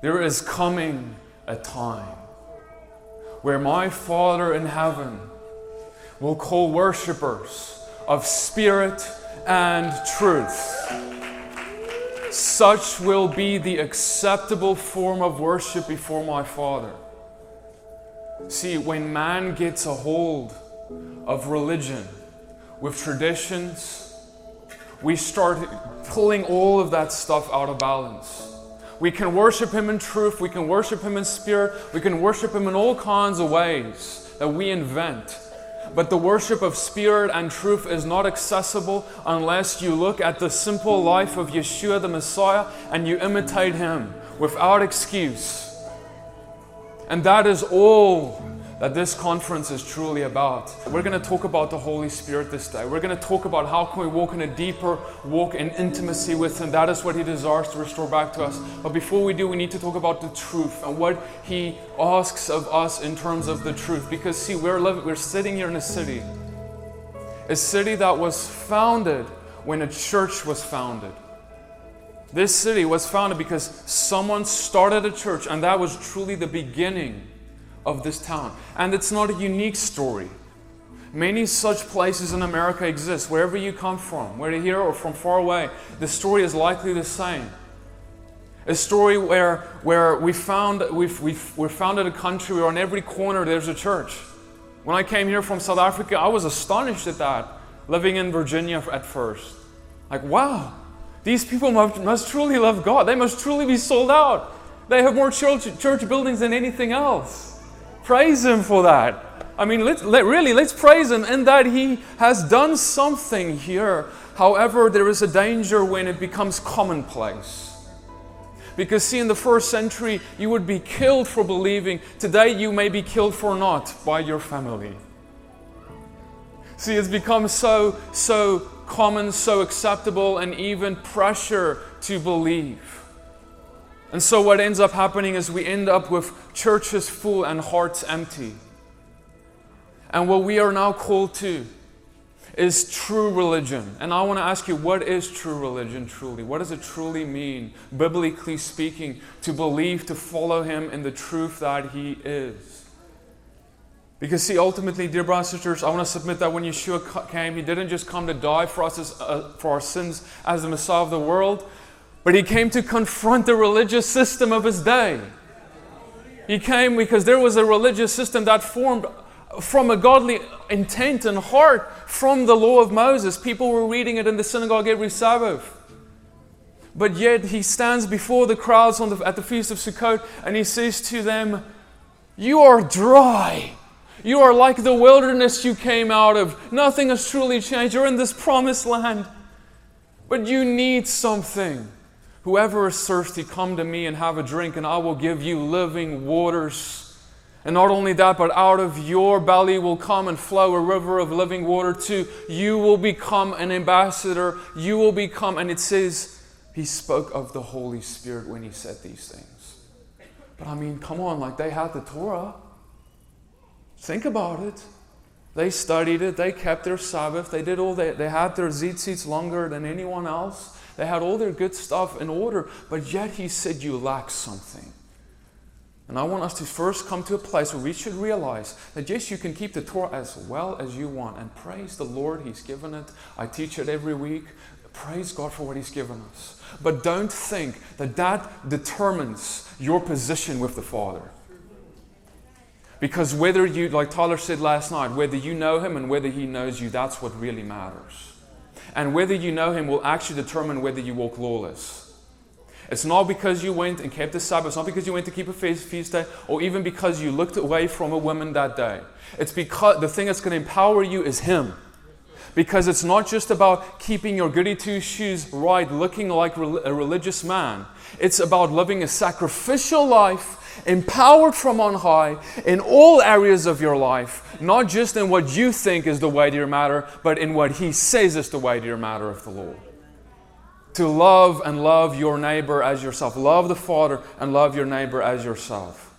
There is coming a time where my Father in heaven will call worshippers of spirit and truth. Such will be the acceptable form of worship before my Father. See, when man gets a hold of religion with traditions, we start pulling all of that stuff out of balance. We can worship Him in truth, we can worship Him in spirit, we can worship Him in all kinds of ways that we invent. But the worship of spirit and truth is not accessible unless you look at the simple life of Yeshua the Messiah and you imitate Him without excuse. And that is all that this conference is truly about. We're going to talk about the Holy Spirit this day. We're going to talk about how can we walk in a deeper walk in intimacy with Him. That is what He desires to restore back to us. But before we do, we need to talk about the truth and what He asks of us in terms of the truth. Because see, we're living, we're sitting here in a city, a city that was founded when a church was founded. This city was founded because someone started a church, and that was truly the beginning of this town. And it's not a unique story. Many such places in America exist. Wherever you come from, whether here or from far away, the story is likely the same. A story where, where we found, we've, we've, we founded a country where on every corner there's a church. When I came here from South Africa, I was astonished at that, living in Virginia at first. Like, wow, these people must, must truly love God. They must truly be sold out. They have more church, church buildings than anything else. Praise Him for that. I mean, let, let, really, let's praise Him in that He has done something here. However, there is a danger when it becomes commonplace. Because, see, in the first century, you would be killed for believing. Today, you may be killed for not by your family. See, it's become so, so common, so acceptable, and even pressure to believe. And so, what ends up happening is we end up with churches full and hearts empty. And what we are now called to is true religion. And I want to ask you, what is true religion truly? What does it truly mean, biblically speaking, to believe, to follow Him in the truth that He is? Because, see, ultimately, dear brothers and sisters, I want to submit that when Yeshua came, He didn't just come to die for us as, uh, for our sins as the Messiah of the world, but he came to confront the religious system of his day. He came because there was a religious system that formed from a godly intent and heart from the law of Moses. People were reading it in the synagogue every Sabbath. But yet he stands before the crowds the, at the Feast of Sukkot and he says to them, You are dry. You are like the wilderness you came out of. Nothing has truly changed. You're in this promised land. But you need something. Whoever is thirsty, come to me and have a drink, and I will give you living waters. And not only that, but out of your belly will come and flow a river of living water too. You will become an ambassador. You will become, and it says, he spoke of the Holy Spirit when he said these things. But I mean, come on, like they had the Torah. Think about it. They studied it, they kept their Sabbath, they did all they, they had their tzitzits longer than anyone else. They had all their good stuff in order, but yet he said, You lack something. And I want us to first come to a place where we should realize that yes, you can keep the Torah as well as you want. And praise the Lord, He's given it. I teach it every week. Praise God for what He's given us. But don't think that that determines your position with the Father. Because whether you, like Tyler said last night, whether you know Him and whether He knows you, that's what really matters. And whether you know Him will actually determine whether you walk lawless. It's not because you went and kept the Sabbath. It's not because you went to keep a feast day, or even because you looked away from a woman that day. It's because the thing that's going to empower you is Him. Because it's not just about keeping your goody two shoes right, looking like a religious man. It's about living a sacrificial life empowered from on high in all areas of your life, not just in what you think is the weightier matter, but in what He says is the weightier matter of the law. To love and love your neighbor as yourself. Love the Father and love your neighbor as yourself.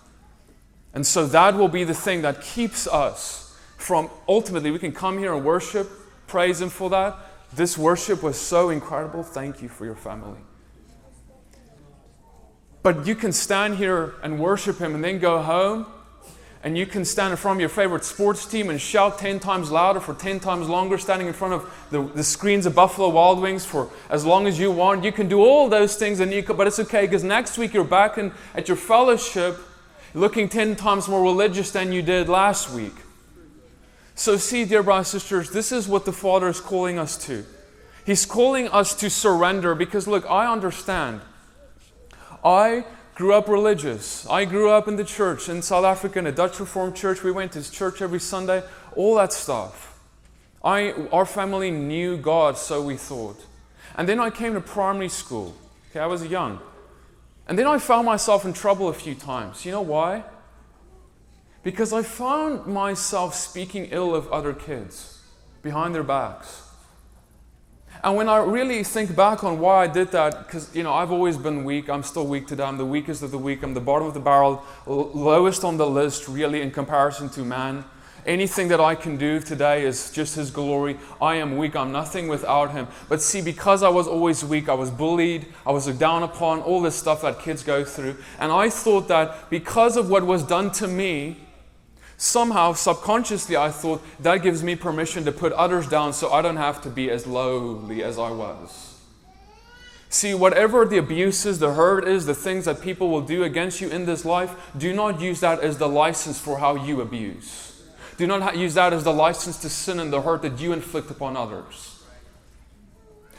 And so that will be the thing that keeps us from ultimately, we can come here and worship, praise Him for that. This worship was so incredible. Thank you for your family. But you can stand here and worship Him and then go home and you can stand in front of your favorite sports team and shout 10 times louder for 10 times longer, standing in front of the, the screens of Buffalo Wild Wings for as long as you want. You can do all those things, and you can, but it's okay because next week you're back in, at your fellowship looking 10 times more religious than you did last week. So, see, dear brothers and sisters, this is what the Father is calling us to. He's calling us to surrender because, look, I understand. I grew up religious. I grew up in the church in South Africa, in a Dutch Reformed church. We went to church every Sunday, all that stuff. I, our family knew God, so we thought. And then I came to primary school. Okay, I was young. And then I found myself in trouble a few times. You know why? Because I found myself speaking ill of other kids behind their backs. And when I really think back on why I did that, because you know I've always been weak. I'm still weak today. I'm the weakest of the weak. I'm the bottom of the barrel, lowest on the list, really, in comparison to man. Anything that I can do today is just His glory. I am weak. I'm nothing without Him. But see, because I was always weak, I was bullied. I was looked down upon all this stuff that kids go through, and I thought that because of what was done to me, somehow, subconsciously, I thought that gives me permission to put others down so I don't have to be as lowly as I was. See, whatever the abuse is, the hurt is, the things that people will do against you in this life, do not use that as the license for how you abuse. Do not use that as the license to sin and the hurt that you inflict upon others.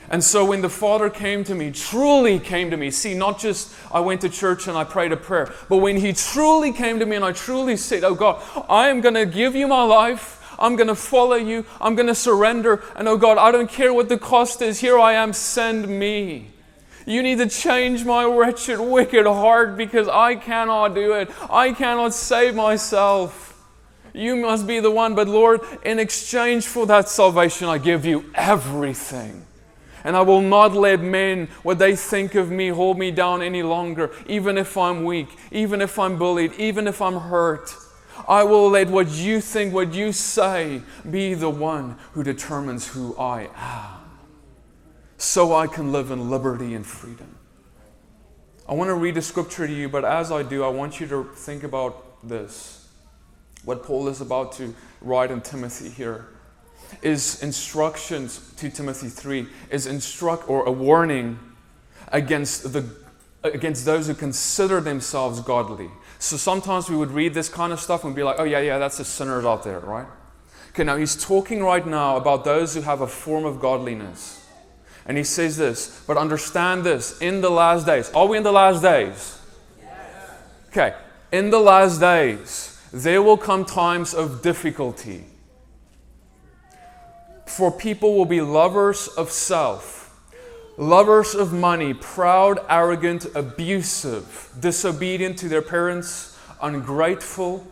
And so when the Father came to me, truly came to me, see, not just I went to church and I prayed a prayer, but when He truly came to me and I truly said, Oh God, I am going to give you my life. I'm going to follow you. I'm going to surrender. And oh God, I don't care what the cost is. Here I am. Send me. You need to change my wretched, wicked heart because I cannot do it. I cannot save myself. You must be the one. But Lord, in exchange for that salvation, I give you everything. And I will not let men, what they think of me, hold me down any longer, even if I'm weak, even if I'm bullied, even if I'm hurt. I will let what you think, what you say, be the one who determines who I am. So I can live in liberty and freedom. I want to read a scripture to you, but as I do, I want you to think about this. What Paul is about to write in Timothy here is instructions to Timothy 3 is instruct or a warning against the against those who consider themselves godly. So sometimes we would read this kind of stuff and be like, oh yeah, yeah, that's the sinners out there, right? Okay, now he's talking right now about those who have a form of godliness. And he says this, but understand this in the last days. Are we in the last days? Yes. Okay, in the last days, there will come times of difficulty. For people will be lovers of self, lovers of money, proud, arrogant, abusive, disobedient to their parents, ungrateful,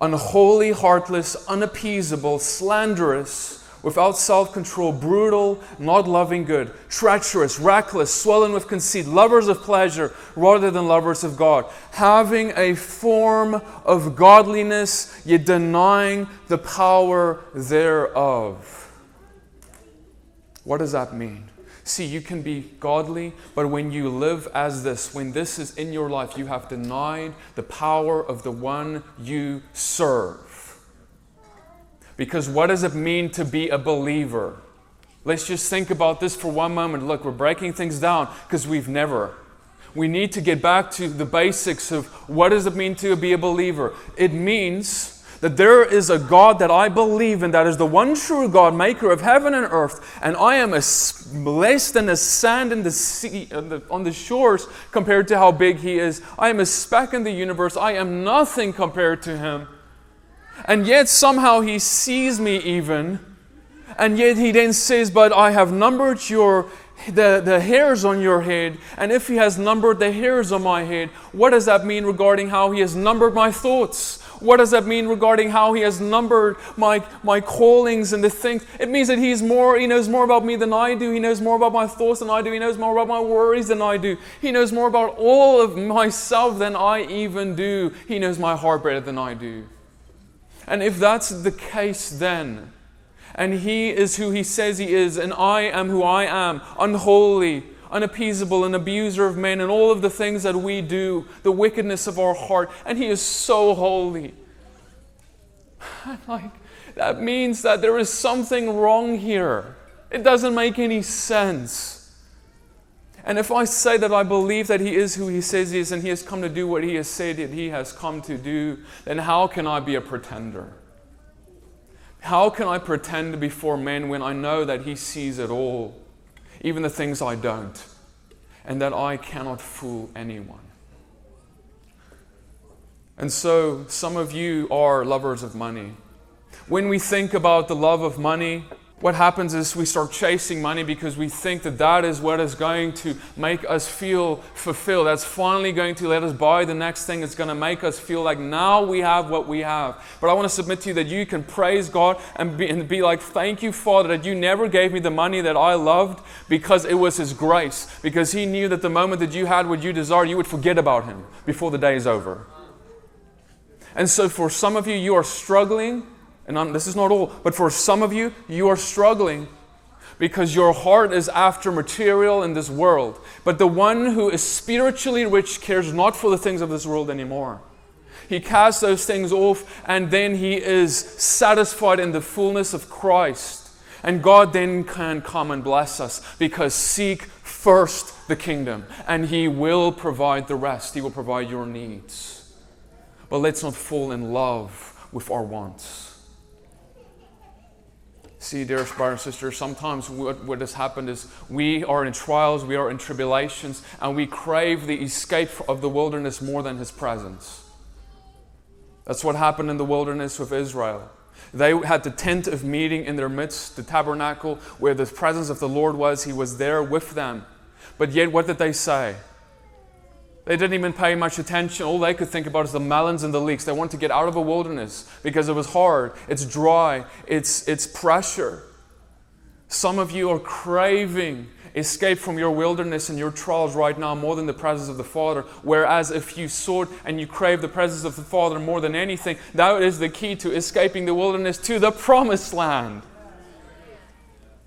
unholy, heartless, unappeasable, slanderous without self control, brutal, not loving good, treacherous, reckless, swollen with conceit, lovers of pleasure rather than lovers of God, having a form of godliness, yet denying the power thereof. What does that mean? See, you can be godly, but when you live as this, when this is in your life, you have denied the power of the one you serve. Because what does it mean to be a believer? Let's just think about this for one moment. Look, we're breaking things down because we've never. We need to get back to the basics of what does it mean to be a believer? It means that there is a God that I believe in, that is the one true God, maker of heaven and earth, and I am as less than a sand in the sea, on the, on the shores compared to how big He is. I am a speck in the universe. I am nothing compared to Him. And yet somehow he sees me even. And yet he then says, But I have numbered your the, the hairs on your head. And if he has numbered the hairs on my head, what does that mean regarding how he has numbered my thoughts? What does that mean regarding how he has numbered my, my callings and the things? It means that he's more, he knows more about me than I do. He knows more about my thoughts than I do. He knows more about my worries than I do. He knows more about all of myself than I even do. He knows my heart better than I do. And if that's the case, then, and He is who He says He is, and I am who I am, unholy, unappeasable, an abuser of men, and all of the things that we do, the wickedness of our heart, and He is so holy. like, that means that there is something wrong here. It doesn't make any sense. And if I say that I believe that He is who He says He is and He has come to do what He has said that He has come to do, then how can I be a pretender? How can I pretend before men when I know that He sees it all, even the things I don't, and that I cannot fool anyone? And so, some of you are lovers of money. When we think about the love of money, what happens is we start chasing money because we think that that is what is going to make us feel fulfilled. That's finally going to let us buy the next thing. It's going to make us feel like now we have what we have. But I want to submit to you that you can praise God and be, and be like, Thank you, Father, that you never gave me the money that I loved because it was His grace. Because He knew that the moment that you had what you desired, you would forget about Him before the day is over. And so, for some of you, you are struggling and I'm, this is not all, but for some of you, you are struggling because your heart is after material in this world. But the one who is spiritually rich cares not for the things of this world anymore. He casts those things off and then he is satisfied in the fullness of Christ. And God then can come and bless us because seek first the kingdom and he will provide the rest. He will provide your needs. But let's not fall in love with our wants. See, dearest brothers and sisters, sometimes what, what has happened is we are in trials, we are in tribulations, and we crave the escape of the wilderness more than His presence. That's what happened in the wilderness with Israel. They had the tent of meeting in their midst, the tabernacle where the presence of the Lord was. He was there with them. But yet, what did they say? They didn't even pay much attention. All they could think about is the melons and the leeks. They wanted to get out of a wilderness because it was hard, it's dry, it's, it's pressure. Some of you are craving escape from your wilderness and your trials right now more than the presence of the Father. Whereas if you sought and you crave the presence of the Father more than anything, that is the key to escaping the wilderness to the promised land.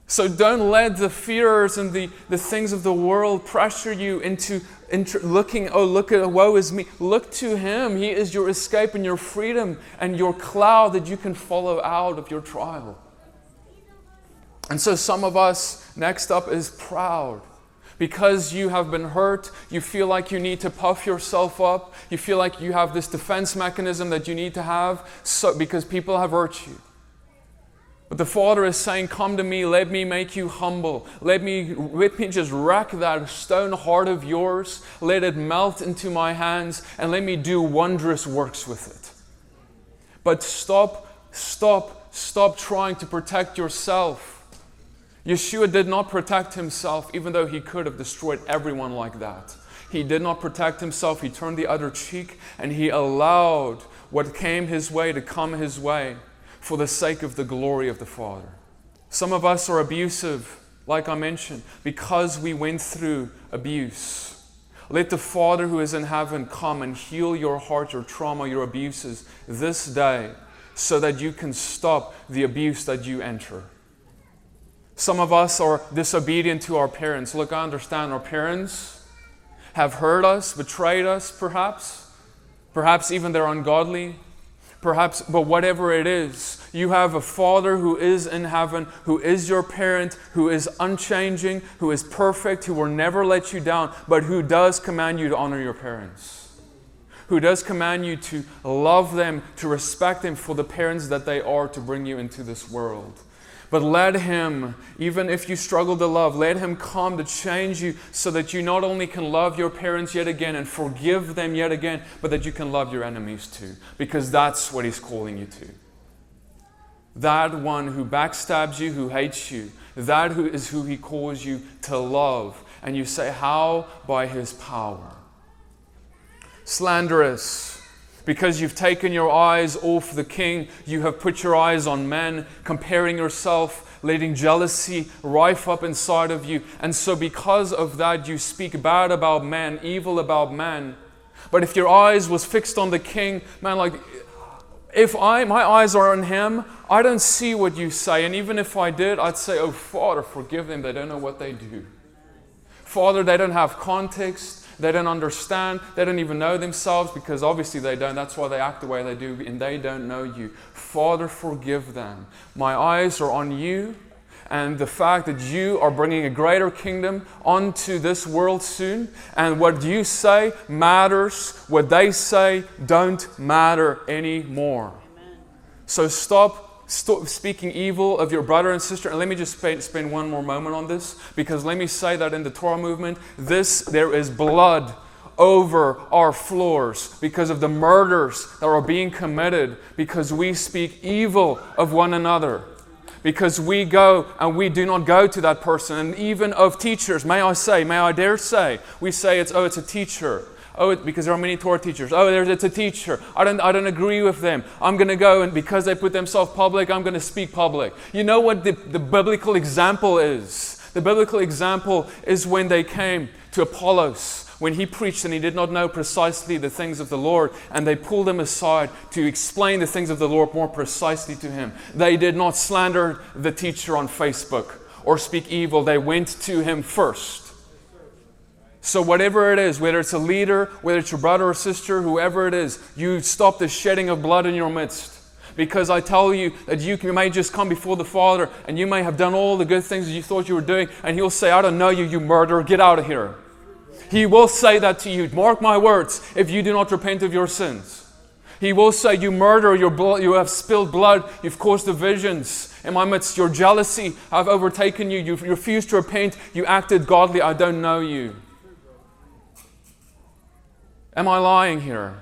So don't let the fears and the, the things of the world pressure you into, into looking, oh, look at, woe is me. Look to Him. He is your escape and your freedom and your cloud that you can follow out of your trial. And so some of us, next up, is proud. Because you have been hurt, you feel like you need to puff yourself up. You feel like you have this defense mechanism that you need to have so, because people have hurt you. But the Father is saying, Come to me, let me make you humble. Let me, let me just rack that stone heart of yours, let it melt into my hands, and let me do wondrous works with it. But stop, stop, stop trying to protect yourself. Yeshua did not protect himself, even though he could have destroyed everyone like that. He did not protect himself. He turned the other cheek and he allowed what came his way to come his way for the sake of the glory of the Father. Some of us are abusive, like I mentioned, because we went through abuse. Let the Father who is in heaven come and heal your heart, your trauma, your abuses this day so that you can stop the abuse that you enter. Some of us are disobedient to our parents. Look, I understand our parents have hurt us, betrayed us, perhaps. Perhaps even they're ungodly perhaps, but whatever it is, you have a Father who is in heaven, who is your parent, who is unchanging, who is perfect, who will never let you down, but who does command you to honor your parents, who does command you to love them, to respect them for the parents that they are to bring you into this world. But let Him, even if you struggle to love, let Him come to change you so that you not only can love your parents yet again and forgive them yet again, but that you can love your enemies too. Because that's what He's calling you to. That one who backstabs you, who hates you, that who is who He calls you to love. And you say, How? By His power. Slanderous because you've taken your eyes off the king, you have put your eyes on men, comparing yourself, letting jealousy rife up inside of you. And so, because of that, you speak bad about men, evil about men. But if your eyes was fixed on the king, man, like if I my eyes are on him, I don't see what you say. And even if I did, I'd say, Oh Father, forgive them, they don't know what they do. Father, they don't have context. They don't understand. They don't even know themselves because obviously they don't. That's why they act the way they do, and they don't know you. Father, forgive them. My eyes are on you and the fact that you are bringing a greater kingdom onto this world soon. And what you say matters, what they say don't matter anymore. Amen. So stop Stop speaking evil of your brother and sister. And let me just spend, spend one more moment on this because let me say that in the Torah movement, this there is blood over our floors because of the murders that are being committed because we speak evil of one another because we go and we do not go to that person. And even of teachers, may I say, may I dare say, we say it's, oh, it's a teacher. Oh, because there are many Torah teachers. Oh, there's, it's a teacher. I don't, I don't agree with them. I'm going to go, and because they put themselves public, I'm going to speak public. You know what the, the biblical example is? The biblical example is when they came to Apollos when he preached and he did not know precisely the things of the Lord, and they pulled him aside to explain the things of the Lord more precisely to him. They did not slander the teacher on Facebook or speak evil, they went to him first. So, whatever it is, whether it's a leader, whether it's your brother or sister, whoever it is, you stop the shedding of blood in your midst. Because I tell you that you may just come before the Father and you may have done all the good things that you thought you were doing, and He'll say, I don't know you, you murderer, get out of here. He will say that to you. Mark my words, if you do not repent of your sins. He will say, You murder, your blood, you have spilled blood, you've caused divisions in my midst, your jealousy I've overtaken you, you've refused to repent, you acted godly, I don't know you. Am I lying here?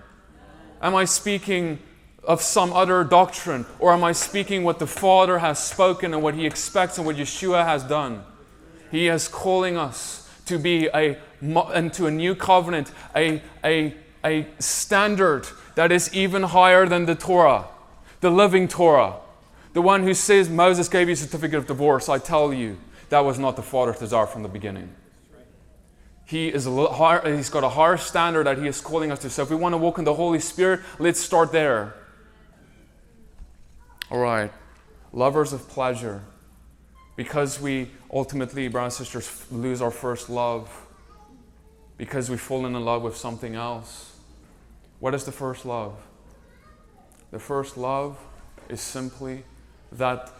Am I speaking of some other doctrine? Or am I speaking what the Father has spoken and what He expects and what Yeshua has done? He is calling us to be a into a new covenant, a, a, a standard that is even higher than the Torah, the living Torah. The one who says Moses gave you a certificate of divorce, I tell you, that was not the Father's desire from the beginning. He is higher, he's got a higher standard that he is calling us to. So if we want to walk in the Holy Spirit, let's start there. All right. Lovers of pleasure. Because we ultimately, brothers and sisters, lose our first love because we've fallen in love with something else. What is the first love? The first love is simply that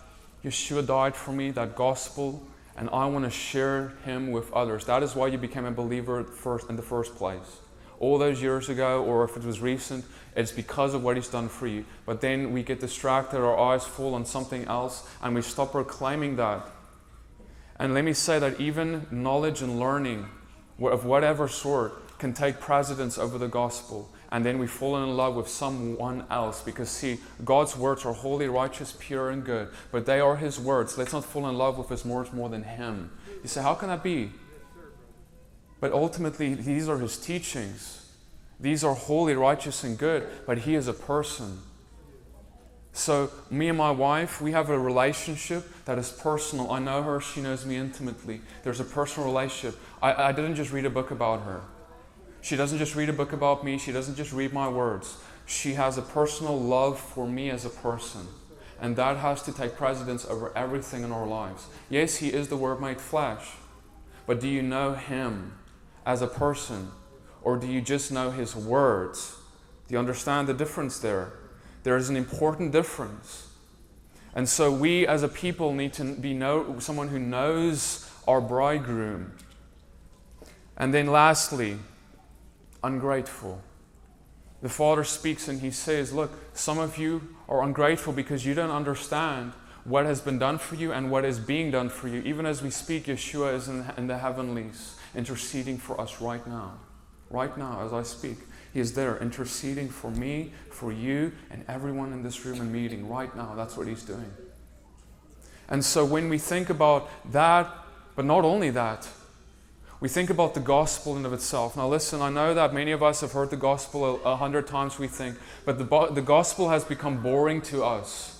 Yeshua died for me, that gospel, and I want to share him with others. That is why you became a believer first in the first place. All those years ago, or if it was recent, it's because of what he's done for you. But then we get distracted, our eyes fall on something else, and we stop proclaiming that. And let me say that even knowledge and learning of whatever sort can take precedence over the gospel. And then we fall in love with someone else because, see, God's words are holy, righteous, pure, and good. But they are His words. Let's not fall in love with His words more than Him. You say, how can that be? But ultimately, these are His teachings. These are holy, righteous, and good. But He is a person. So, me and my wife, we have a relationship that is personal. I know her, she knows me intimately. There's a personal relationship. I, I didn't just read a book about her. She doesn't just read a book about me, she doesn't just read my words. She has a personal love for me as a person. And that has to take precedence over everything in our lives. Yes, He is the Word made flesh. But do you know Him as a person? Or do you just know His words? Do you understand the difference there? There is an important difference. And so we as a people need to be know, someone who knows our bridegroom. And then lastly, ungrateful. The Father speaks and he says, Look, some of you are ungrateful because you don't understand what has been done for you and what is being done for you. Even as we speak, Yeshua is in, in the heavenlies interceding for us right now. Right now, as I speak. He is there interceding for me, for you, and everyone in this room and meeting right now. That's what He's doing. And so when we think about that, but not only that, we think about the gospel in of itself. Now, listen, I know that many of us have heard the gospel a, a hundred times, we think, but the, the gospel has become boring to us.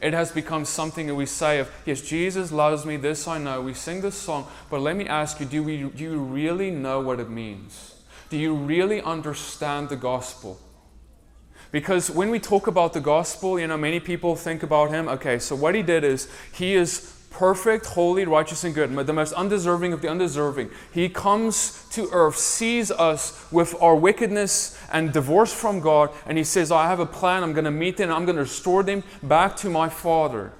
It has become something that we say of, yes, Jesus loves me, this I know. We sing this song, but let me ask you, do, we, do you really know what it means? Do you really understand the gospel? Because when we talk about the gospel, you know, many people think about him, okay, so what he did is he is perfect, holy, righteous, and good, the most undeserving of the undeserving. He comes to earth, sees us with our wickedness and divorce from God, and he says, I have a plan. I'm going to meet them. I'm going to restore them back to my Father.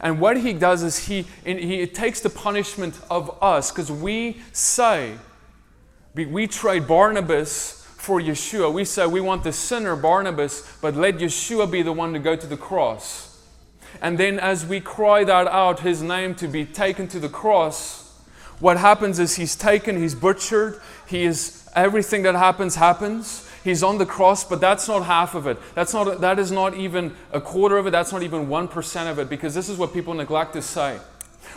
And what he does is he, he takes the punishment of us because we say, we trade Barnabas for Yeshua. We say we want the sinner, Barnabas, but let Yeshua be the one to go to the cross. And then, as we cry that out, his name to be taken to the cross, what happens is he's taken, he's butchered, he is everything that happens happens. He's on the cross, but that's not half of it. That's not, that is not even a quarter of it. That's not even 1% of it, because this is what people neglect to say.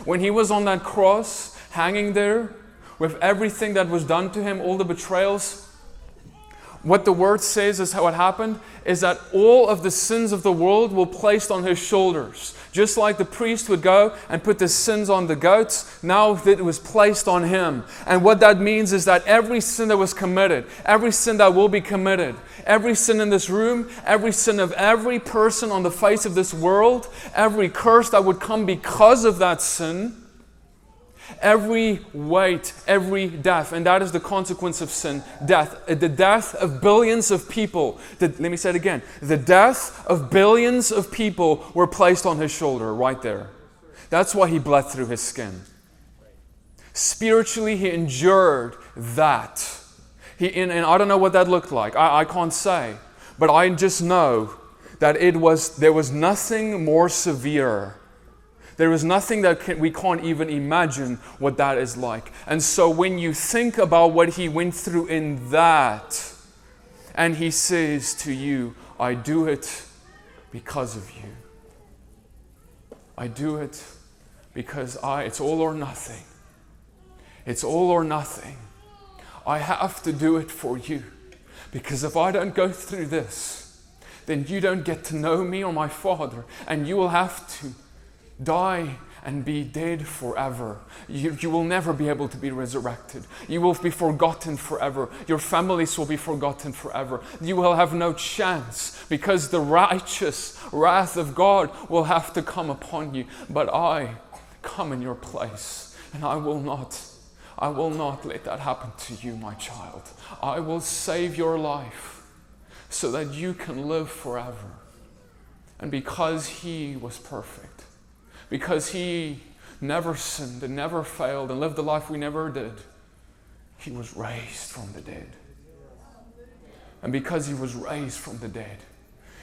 When he was on that cross, hanging there, with everything that was done to him, all the betrayals, what the word says is how it happened is that all of the sins of the world were placed on his shoulders. Just like the priest would go and put the sins on the goats, now it was placed on him. And what that means is that every sin that was committed, every sin that will be committed, every sin in this room, every sin of every person on the face of this world, every curse that would come because of that sin, every weight, every death, and that is the consequence of sin death. Uh, the death of billions of people. The, let me say it again. The death of billions of people were placed on his shoulder right there. That's why he bled through his skin. Spiritually, he endured that. He, and, and I don't know what that looked like. I, I can't say. But I just know that it was, there was nothing more severe there is nothing that can, we can't even imagine what that is like. And so when you think about what he went through in that, and he says to you, I do it because of you. I do it because I, it's all or nothing. It's all or nothing. I have to do it for you. Because if I don't go through this, then you don't get to know me or my Father, and you will have to die and be dead forever. You, you will never be able to be resurrected. You will be forgotten forever. Your families will be forgotten forever. You will have no chance because the righteous wrath of God will have to come upon you. But I come in your place and I will not. I will not let that happen to you, my child. I will save your life so that you can live forever. And because He was perfect, because he never sinned and never failed and lived the life we never did, he was raised from the dead. And because he was raised from the dead,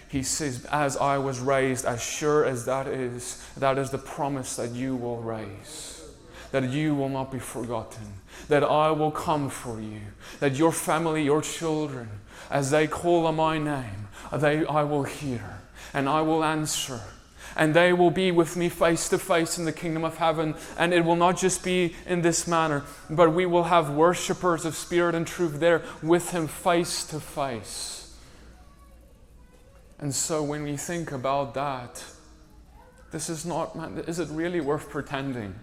he says, As I was raised, as sure as that is, that is the promise that you will raise, that you will not be forgotten, that I will come for you, that your family, your children, as they call on my name, they, I will hear and I will answer and they will be with me face to face in the kingdom of heaven. And it will not just be in this manner, but we will have worshippers of spirit and truth there with him face to face. And so when we think about that, this is not, man, is it really worth pretending?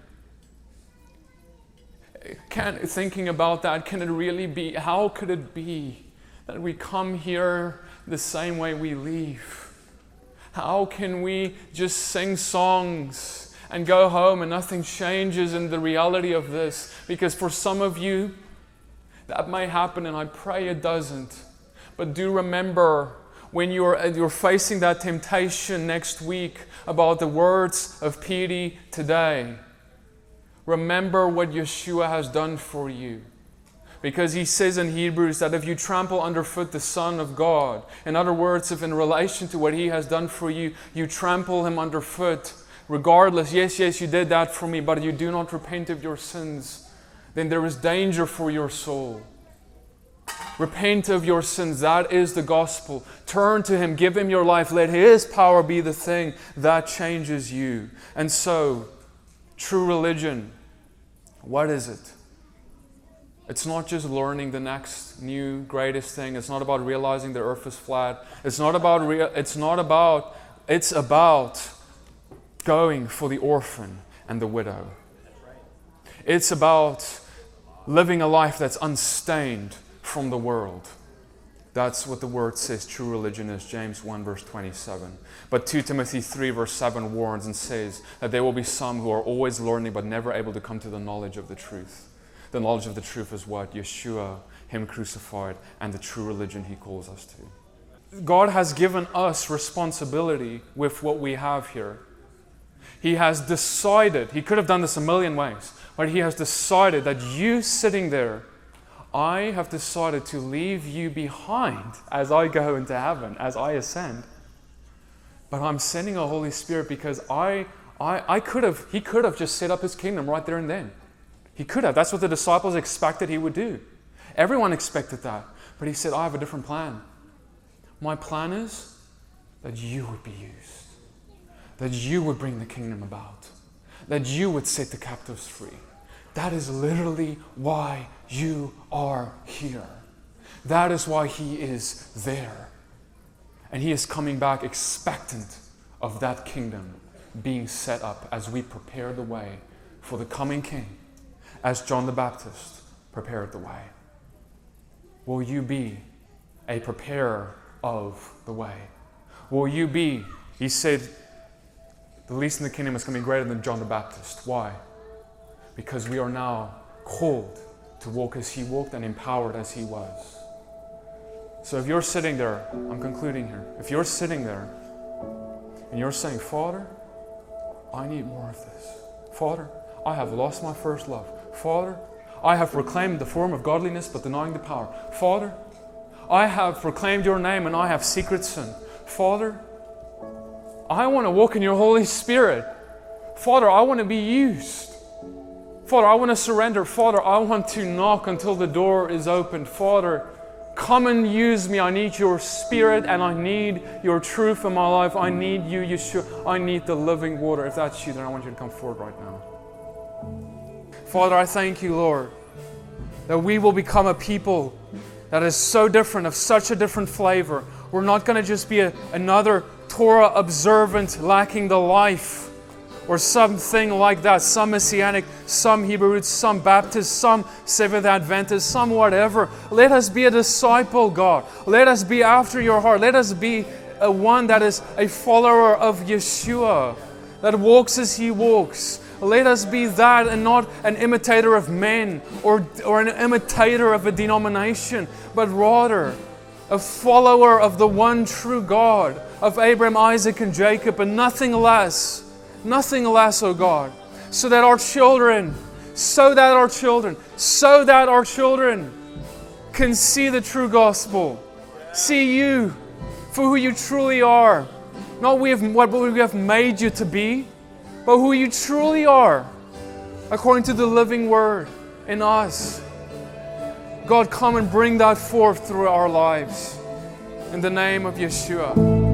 Can, thinking about that, can it really be, how could it be that we come here the same way we leave? How can we just sing songs and go home and nothing changes in the reality of this? Because for some of you, that may happen, and I pray it doesn't. But do remember when you're, you're facing that temptation next week about the words of pity today, remember what Yeshua has done for you. Because he says in Hebrews that if you trample underfoot the Son of God, in other words, if in relation to what he has done for you, you trample him underfoot, regardless, yes, yes, you did that for me, but you do not repent of your sins, then there is danger for your soul. Repent of your sins. That is the gospel. Turn to Him. Give Him your life. Let His power be the thing that changes you. And so, true religion, what is it? It's not just learning the next new greatest thing. It's not about realizing the earth is flat. It's not about rea- it's not about it's about going for the orphan and the widow. It's about living a life that's unstained from the world. That's what the word says true religion is, James 1, verse 27. But 2 Timothy 3, verse 7 warns and says that there will be some who are always learning but never able to come to the knowledge of the truth. The knowledge of the truth is what? Yeshua, Him crucified, and the true religion He calls us to. God has given us responsibility with what we have here. He has decided, He could have done this a million ways, but He has decided that you sitting there I have decided to leave you behind as I go into heaven, as I ascend. But I'm sending a Holy Spirit because I, I, I could have, he could have just set up his kingdom right there and then. He could have. That's what the disciples expected he would do. Everyone expected that. But he said, I have a different plan. My plan is that you would be used, that you would bring the kingdom about, that you would set the captives free that is literally why you are here. That is why He is there. And He is coming back expectant of that kingdom being set up as we prepare the way for the coming King, as John the Baptist prepared the way. Will you be a preparer of the way? Will you be, he said, the least in the kingdom is going to be greater than John the Baptist. Why? because we are now called to walk as He walked and empowered as He was. So if you're sitting there, I'm concluding here. If you're sitting there and you're saying, Father, I need more of this. Father, I have lost my first love. Father, I have proclaimed the form of godliness but denying the power. Father, I have proclaimed your name and I have secret sin. Father, I want to walk in your Holy Spirit. Father, I want to be used. Father, I want to surrender. Father, I want to knock until the door is opened. Father, come and use me. I need your spirit and I need your truth in my life. I need you, Yeshua. I need the living water. If that's you, then I want you to come forward right now. Father, I thank you, Lord, that we will become a people that is so different, of such a different flavor. We're not going to just be a, another Torah observant lacking the life or something like that. Some Messianic, some Hebrew roots, some Baptist, some Seventh Adventist, some whatever. Let us be a disciple, God. Let us be after your heart. Let us be a one that is a follower of Yeshua, that walks as he walks. Let us be that and not an imitator of men or, or an imitator of a denomination, but rather a follower of the one true God, of Abraham, Isaac, and Jacob, and nothing less nothing less, O oh God, so that our children, so that our children, so that our children can see the true gospel, see you for who you truly are, not we have, what we have made you to be, but who you truly are, according to the living word in us. God, come and bring that forth through our lives. In the name of Yeshua.